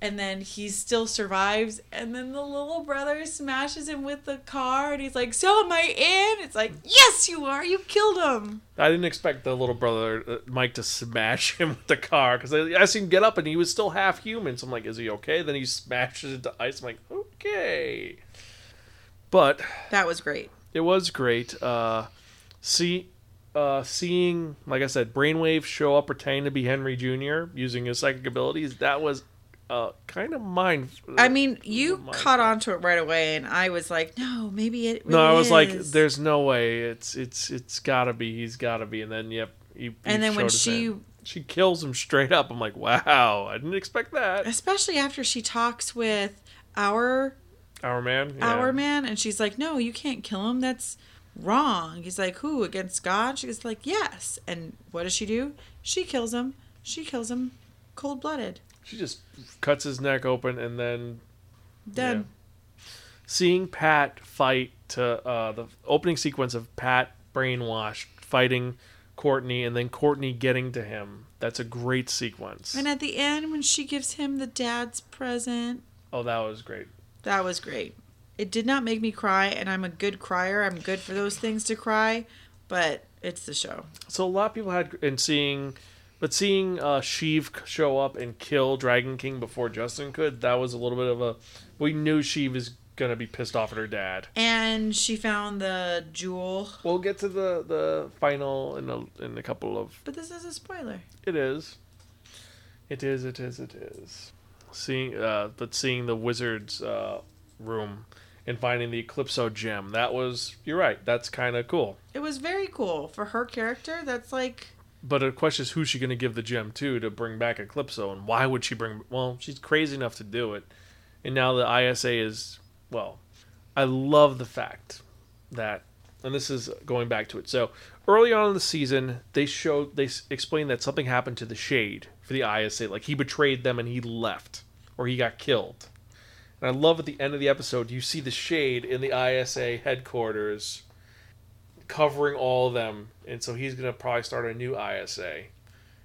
and then he still survives, and then the little brother smashes him with the car, and he's like, "So am I in?" It's like, "Yes, you are. You killed him." I didn't expect the little brother uh, Mike to smash him with the car because I, I seen him get up and he was still half human. So I'm like, "Is he okay?" Then he smashes into ice. I'm like, "Okay," but That was great. it was great. Uh, see, uh, seeing like I said, Brainwave show up pretending to be Henry Jr. using his psychic abilities. That was uh, kind of mind. I mean, you my caught God. on to it right away, and I was like, "No, maybe it." Really no, I was like, "There's no way. It's it's it's gotta be. He's gotta be." And then yep. He, he And then when she- hand. she kills him straight up. I'm like, wow, I didn't expect that. especially after she talks with our Our man. Yeah. our man and she's like no you can't kill him that's wrong he's like who against god she's like yes and what does she do she kills him she kills him cold-blooded She just cuts his neck open and then done seeing Pat fight to uh, the opening sequence of Pat brainwashed fighting Courtney and then Courtney getting to him. That's a great sequence. and at the end when she gives him the dad's present oh, that was great. that was great it did not make me cry and i'm a good crier i'm good for those things to cry but it's the show So a lot of people had and seeing, but seeing uh, Sheev show up and kill Dragon King before Justin could, that was a little bit of a. We knew Sheev was gonna be pissed off at her dad. and she found the jewel We'll get to the the final in a in a couple of but this is a spoiler It is. It is. It is. It is. Seeing, uh, but seeing the wizard's uh, room and finding the Eclipso gem. That was. You're right. That's kind of cool. It was very cool for her character. That's like But the question is, who's she going to give the gem to to bring back Eclipso, and why would she bring? Well, she's crazy enough to do it, and now the ISA is. Well, I love the fact that, and this is going back to it. So early on in the season, they showed they explained that something happened to the Shade for the ISA, like he betrayed them and he left, or he got killed. And I love at the end of the episode, you see the Shade in the ISA headquarters covering all of them, and so he's gonna probably start a new ISA.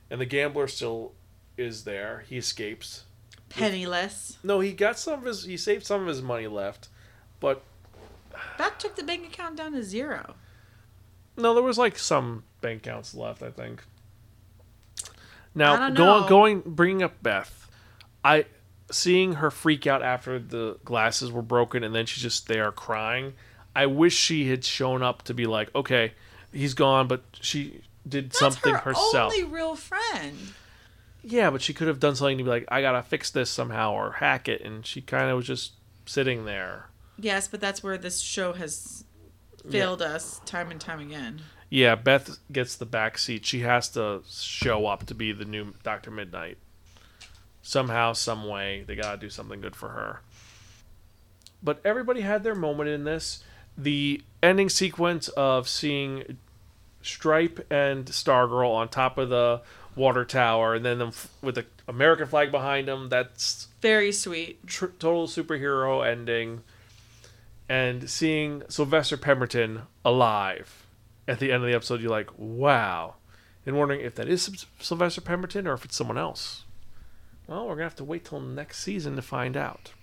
And the gambler still is there. He escapes. penniless. No, he got some of his. He saved some of his money left, but That took the bank account down to zero. no, there was like some bank accounts left. I think. Now I going going bringing up Beth, I seeing her freak out after the glasses were broken and then she's just there crying. I wish she had shown up to be like, okay, he's gone, but she did That's something her herself. only real friend. Yeah, but she could have done something to be like, I gotta fix this somehow or hack it, and she kind of was just sitting there. Yes, but that's where this show has failed us time and time again. Yeah, Beth gets the back seat. She has to show up to be the new Doctor Midnight. Somehow, some way, they gotta do something good for her. But everybody had their moment in this. The ending sequence of seeing Stripe and Stargirl on top of the water tower, and then them f- with the American flag behind them. That's Very sweet. tr- total superhero ending and seeing Sylvester Pemberton alive at the end of the episode you're like wow and wondering if that is Sylvester Pemberton or if it's someone else well we're gonna have to wait till next season to find out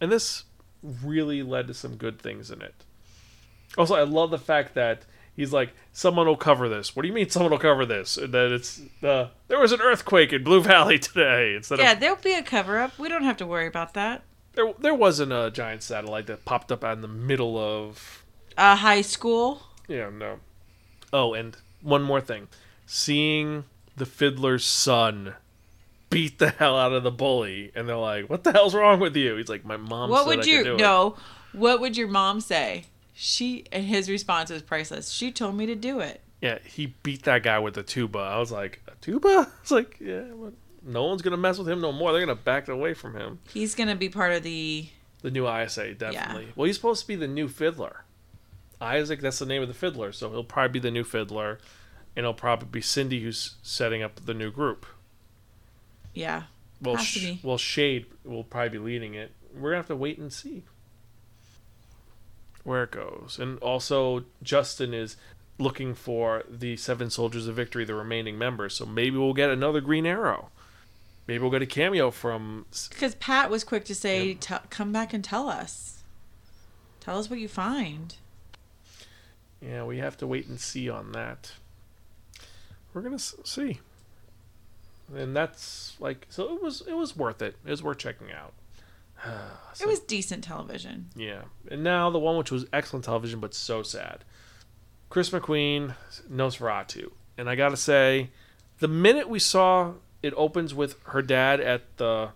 and this really led to some good things in it also I love the fact that he's like someone will cover this what do you mean someone will cover this and that it's uh, there was an earthquake in Blue Valley today instead of Yeah, there'll be a cover up. We don't have to worry about that. there, there wasn't a giant satellite that popped up out in the middle of. Uh, high school. Yeah, no. Oh, and one more thing. Seeing the fiddler's son beat the hell out of the bully, and they're like, what the hell's wrong with you? He's like, my mom what said would I you could do it." no? What would your mom say? She and his response was priceless. She told me to do it. Yeah, he beat that guy with a tuba. I was like, a tuba? I was like, yeah, no one's to mess with him no more. They're to back away from him. He's gonna be part of the. The new ISA, definitely. Well, he's supposed to be the new fiddler. Isaac, that's the name of the fiddler, so he'll probably be the new fiddler, and it'll probably be Cindy who's setting up the new group. Yeah. Well, sh- well, Shade will probably be leading it. We're gonna have to wait and see where it goes. And also, Justin is looking for the Seven Soldiers of Victory, the remaining members. So maybe we'll get another Green Arrow. Maybe we'll get a cameo from Because Pat was quick to say, "Tell- "Come back and tell us. Tell us what you find." Yeah, we have to wait and see on that. We're gonna see, and that's like so. It was it was worth it. It was worth checking out. It was decent television. yeah, and now the one which was excellent television but so sad. Chris McQueen, NOS4A2, and I gotta say, the minute we saw it opens with her dad at the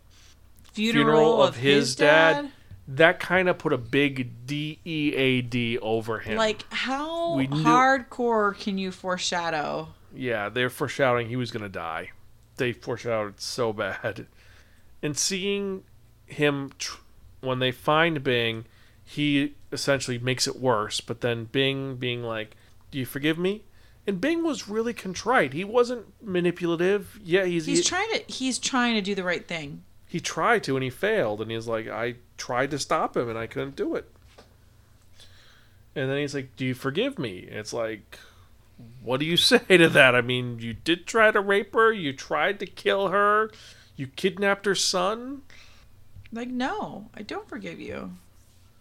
Funeral, Funeral of, of his, his dad. dad? that kind of put a big D E A D over him. Like how knew- hardcore can you foreshadow? Yeah, they're foreshadowing he was gonna die. They foreshadowed it so bad, and seeing him tr- when they find Bing, he essentially makes it worse. But then Bing being like, "Do you forgive me?" And Bing was really contrite. He wasn't manipulative. Yeah, he's He's he, trying to he's trying to do the right thing. he tried to and he failed. And he's like, "I tried to stop him and I couldn't do it." And then he's like, "Do you forgive me?" And it's like, what do you say to that? I mean, you did try to rape her. You tried to kill her. You kidnapped her son. Like, no, I don't forgive you.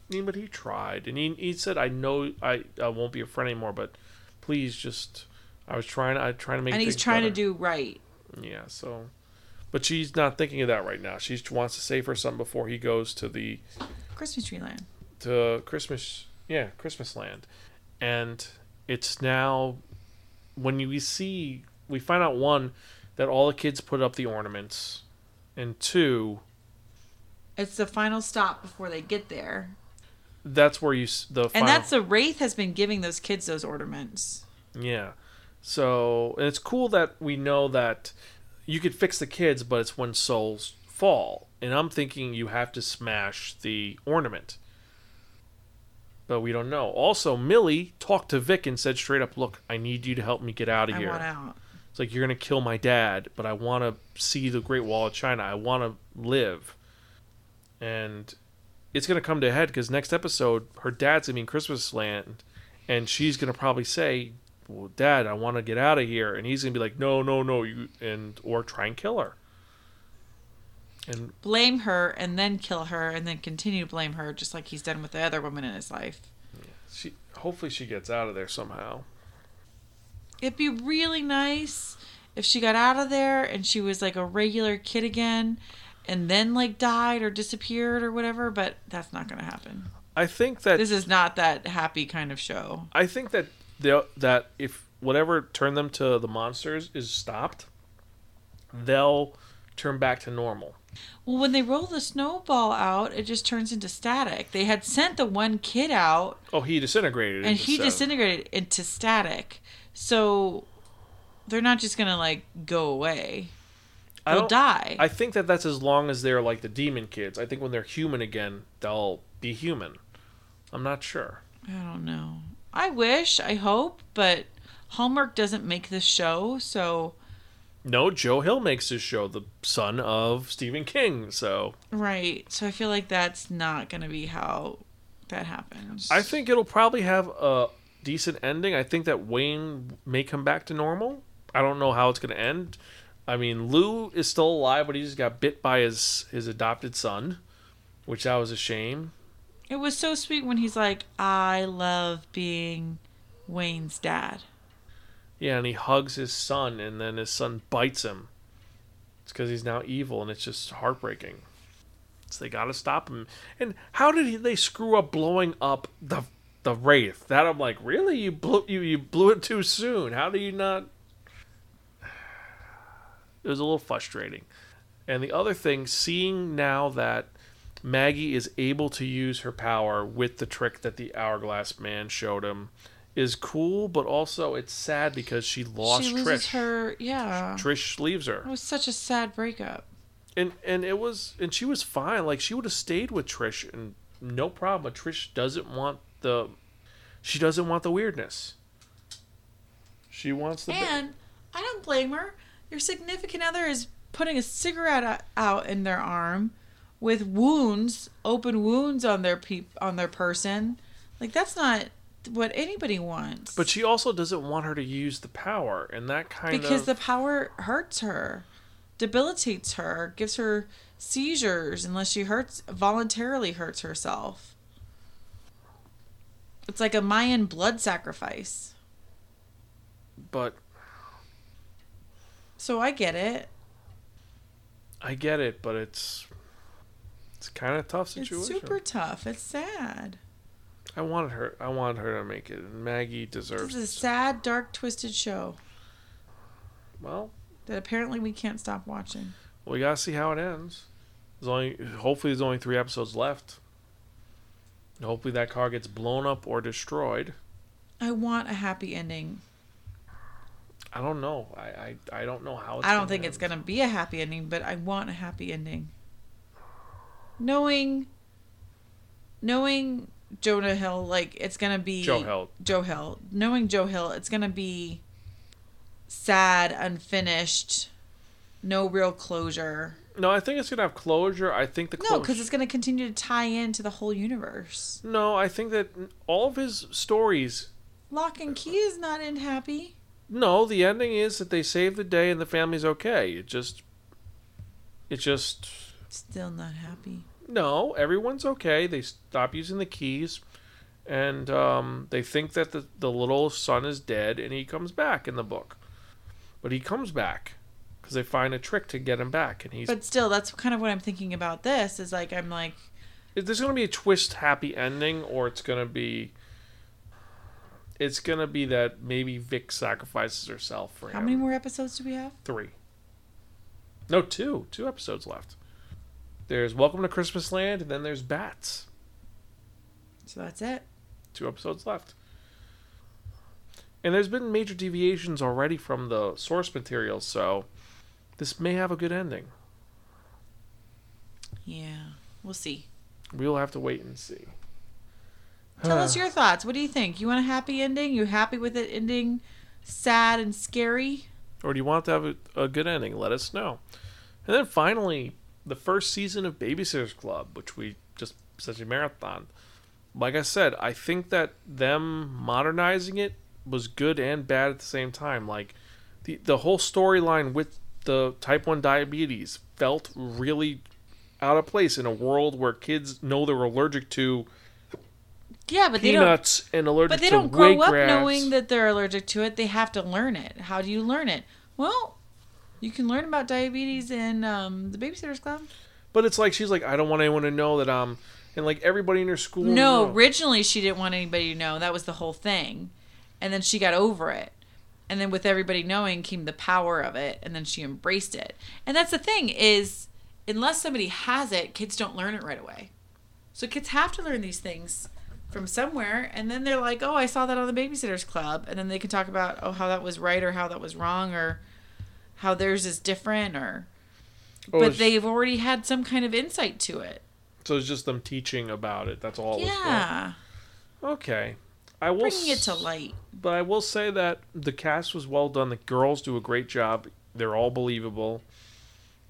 I mean, but he tried, and he he said, "I know I, I won't be a friend anymore, but please just." I was trying. I trying to make. and he's trying to do right. Yeah. So, but she's not thinking of that right now. She wants to save her son before he goes to the Christmas tree land. to Christmas. Yeah, Christmas land, and it's now when you we see we find out one that all the kids put up the ornaments, and two It's the final stop before they get there. that's where you s- the And final, that's the Wraith has been giving those kids those ornaments. Yeah. So, and it's cool that we know that you could fix the kids, but it's when souls fall. And I'm thinking you have to smash the ornament. But we don't know. Also, Millie talked to Vic and said straight up, "Look, I need you to help me get out of I here." want out. It's like you're going to kill my dad, but I want to see the Great Wall of China. I want to live. And it's going to come to a head because next episode, her dad's going to be in Christmas land, and she's going to probably say, "Well, Dad, I want to get out of here," and he's going to be like, "No, no, no," you and or try and kill her. And Blame her and then kill her and then continue to blame her just like he's done with the other woman in his life. she, hopefully, she gets out of there somehow. It'd be really nice if she got out of there and she was like a regular kid again and then like died or disappeared or whatever, but that's not going to happen. I think that This is not that happy kind of show. I think that that if whatever turned them to the monsters is stopped, they'll turn back to normal. Well, when they roll the snowball out, it just turns into static. They had sent the one kid out Oh, he disintegrated. and he seven. disintegrated into static. So they're not just going to like go away. They'll die. I think that that's as long as they're like the demon kids. I think when they're human again, they'll be human. I'm not sure. I don't know. I wish, I hope, but Hallmark doesn't make this show, so No, Joe Hill makes this show, the son of Stephen King. So right. So I feel like that's not going to be how that happens. I think it'll probably have a decent ending. I think that Wayne may come back to normal. I don't know how it's going to end. I mean, Lou is still alive, but he just got bit by his his adopted son, which that was a shame. it was so sweet when he's like, "I love being Wayne's dad." Yeah, and he hugs his son, and then his son bites him. It's because he's now evil, and it's just heartbreaking. So they got to stop him. And how did he, they screw up blowing up the the wraith? That I'm like, really? You blew you you blew it too soon. How do you not? It was a little frustrating. And the other thing, seeing now that Maggie is able to use her power with the trick that the hourglass man showed him is cool, but also it's sad because she lost she loses Trish. her. Yeah, Trish leaves her. it was such a sad breakup. And and it was and she was fine. Like she would have stayed with Trish and no problem. But Trish doesn't want the she doesn't want the weirdness. She wants the And I don't blame her. Your significant other is putting a cigarette out in their arm with wounds, open wounds on their peop- on their person. Like that's not what anybody wants. but she also doesn't want her to use the power and that kind because of the power hurts her, debilitates her, gives her seizures unless she hurts voluntarily hurts herself. It's like a Mayan blood sacrifice. but So I get it. I get it, but it's it's kind of tough situation. It's super tough. It's sad. I wanted her I wanted her to make it and Maggie deserves. This is a sad, dark, twisted show Well, that apparently we can't stop watching. Well, we got to see how it ends. There's only hopefully there's only 3 episodes left. Hopefully that car gets blown up or destroyed. I want a happy ending. I don't know. I I, I don't know how. It's I don't gonna think it's going to be a happy ending, but I want a happy ending. Knowing knowing Jonah Hill, like it's gonna be Joe Hill. Joe Hill. Knowing Joe Hill, it's gonna be sad, unfinished, no real closure. No, I think it's gonna have closure. I think the No, because it's gonna continue to tie into the whole universe. no, I think that all of his stories. Locke and Key is not in happy. No, the ending is that they save the day and the family's okay. It just. It just. Still not happy. No, everyone's okay. They stop using the keys, and um, they think that the the little son is dead, and he comes back in the book, but he comes back because they find a trick to get him back, and he's. But still, that's kind of what I'm thinking about this. Is like I'm like, there's gonna be a twist, happy ending, or it's gonna be. It's gonna be that maybe Vic sacrifices herself for how him. many more episodes do we have? Three. No, two. Two episodes left. There's Welcome to Christmas Land, and then there's Bats. So that's it. two episodes left. And there's been major deviations already from the source material, so this may have a good ending. Yeah, we'll see. We'll have to wait and see. Tell us your thoughts. What do you think? You want a happy ending? You happy with it ending sad and scary? Or do you want to have a, a good ending? Let us know. And then finally, the first season of Babysitters Club, which we just such a marathon. Like I said, I think that them modernizing it was good and bad at the same time. Like the the whole storyline with the type 1 diabetes felt really out of place in a world where kids know they're allergic to Yeah, but they don't. and allergic But they don't grow up knowing that they're allergic to it. They have to learn it. How do you learn it? Well, you can learn about diabetes in um, the Babysitters Club. But it's like she's like, I don't want anyone to know that I'm, and like everybody in her school. No, originally she didn't want anybody to know. That was the whole thing. And then she got over it. And then with everybody knowing came the power of it, and then she embraced it. And that's the thing is unless somebody has it, kids don't learn it right away. So kids have to learn these things from somewhere and then they're like, "Oh, I saw that on the babysitters club." And then they can talk about oh how that was right or how that was wrong or how theirs is different or Oh, but they've already had some kind of insight to it. So it's just them teaching about it. That's all. Yeah. Okay. I will. Bringing it to light. But I will say that the cast was well done. The girls do a great job. They're all believable.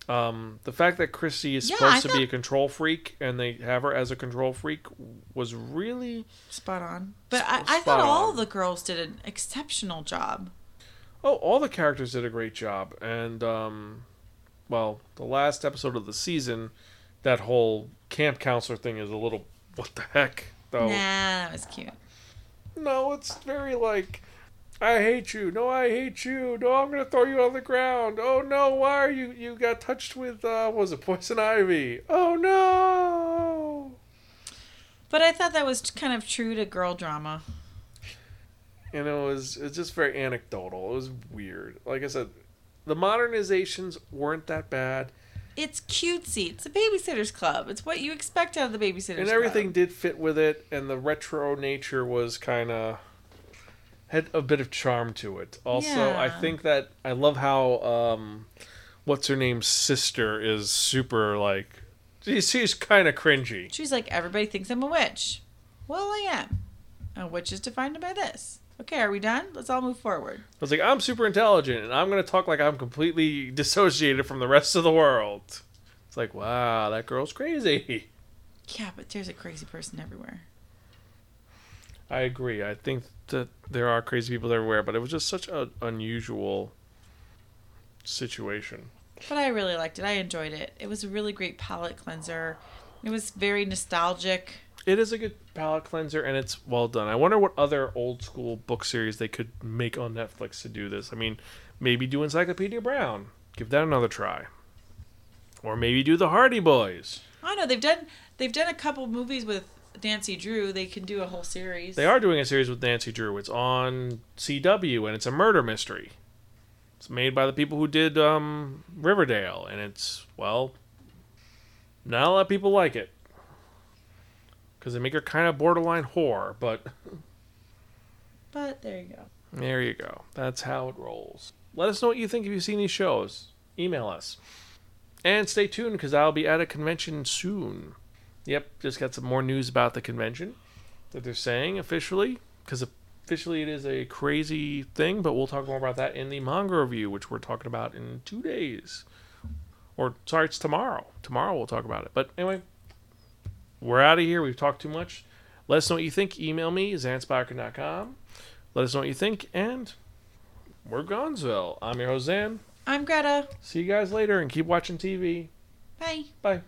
Um, the fact that Kristy is Yeah, supposed I to be a control freak and they have her as a control freak was really Spot on. But I, Sp- I spot thought all the girls did an exceptional job. Oh, all the characters did a great job, and um, well, the last episode of the season, that whole camp counselor thing is a little what the heck though. Nah, that was cute. No, it's very like, I hate you. No, I hate you. No, I'm gonna throw you on the ground. Oh no, why are you? You got touched with uh, what was it poison ivy? Oh no. But I thought that was kind of true to girl drama. And it was it's just very anecdotal. It was weird. Like I said, the modernizations weren't that bad. It's cutesy. It's a babysitter's club. It's what you expect out of the babysitter's and club. everything did fit with it and the retro nature was kind of had a bit of charm to it also i think that i love how um what's her name's sister is super like she's, she's kind of cringy She's like, everybody thinks I'm a witch. Well, I am. A witch is defined by this. Okay, are we done? Let's all move forward. i was like i'm super intelligent and i'm going to talk like i'm completely dissociated from the rest of the world it's like wow that girl's crazy Yeah, but there's a crazy person everywhere. I agree i think that there are crazy people everywhere but it was just such an unusual situation But I really liked it. I enjoyed it. It was a really great palate cleanser. It was very nostalgic. It is a good palate cleanser and it's well done. I wonder what other old school book series they could make on Netflix to do this. I mean, maybe do Encyclopedia Brown. Give that another try. Or maybe do the Hardy Boys. I know they've done they've done a couple movies with Nancy Drew. They can do a whole series. They are doing a series with Nancy Drew. It's on CW and it's a murder mystery. It's made by the people who did um, Riverdale and it's, well, not a lot of people like it. Because they make her kind of borderline whore, but But there you go. There you go. That's how it rolls. Let us know what you think if you've seen these shows. Email us. And stay tuned because I'll be at a convention soon. Yep, just got some more news about the convention that they're saying officially, because officially it is a crazy thing, but we'll talk more about that in the manga review, which we're talking about in two days. Or, sorry, it's tomorrow. Tomorrow we'll talk about it. But anyway, we're out of here. We've talked too much. Let us know what you think. Email me, zanspiker.com. Let us know what you think, and we're Gonzo. I'm your Hosan. I'm Greta. See you guys later, and keep watching TV. Bye. Bye.